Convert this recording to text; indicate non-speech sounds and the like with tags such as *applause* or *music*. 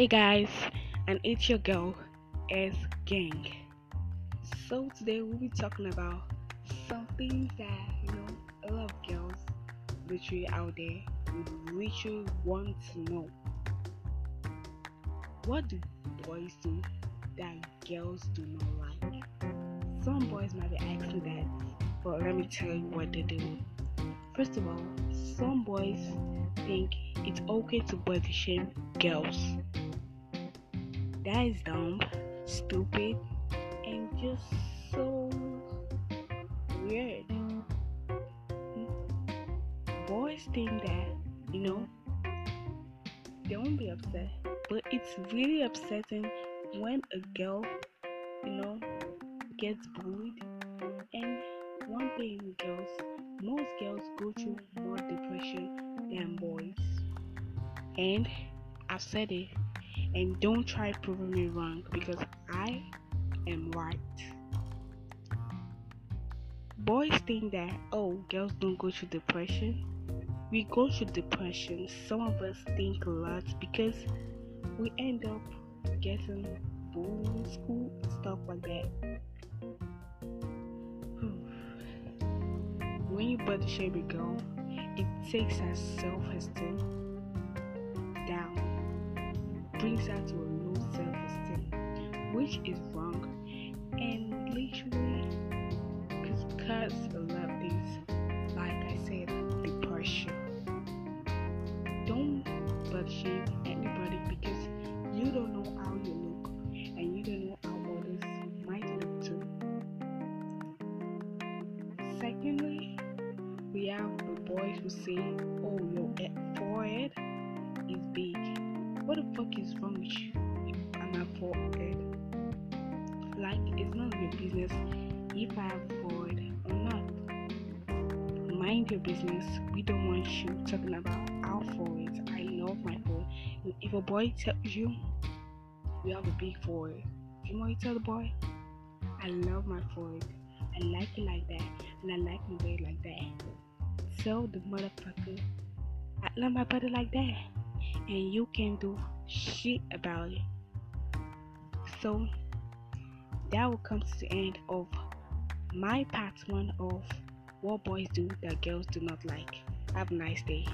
Hey guys, and it's your girl S Gang. So today we'll be talking about some things that you know a lot of girls literally out there would literally want to know. What do boys do that girls do not like? Some boys might be asking that, but let me tell you what they do. First of all, some boys think it's okay to body shame girls. That is dumb, stupid, and just so weird. Boys think that, you know, they won't be upset, but it's really upsetting when a girl, you know, gets bullied. And one thing, girls, most girls go through more depression than boys. And I've said it, and don't try proving me wrong because I am right. Boys think that oh, girls don't go through depression. We go through depression. Some of us think a lot because we end up getting bullied in school, stuff like that. *sighs* when you body shame a girl, it takes her self-esteem down, brings her to a low self-esteem, which is wrong, and literally cause a lot of things. Like I said, depression. Don't body shame anybody because you don't know how you look, and you don't know how others might look too. Secondly, we have the boys who say, "Oh, you're is big." What the fuck is wrong with you and my forehead? Like, it's none of your business if I forehead or not. Mind your business. We don't want you talking about our foreheads. I love my forehead. If a boy tells you you have a big forehead, you what you tell the boy? I love my forehead. I like it like that, and I like my body like that. So the motherfucker, I love my body like that, and you can do shit about it. So that will come to the end of my part one of what boys do that girls do not like. Have a nice day.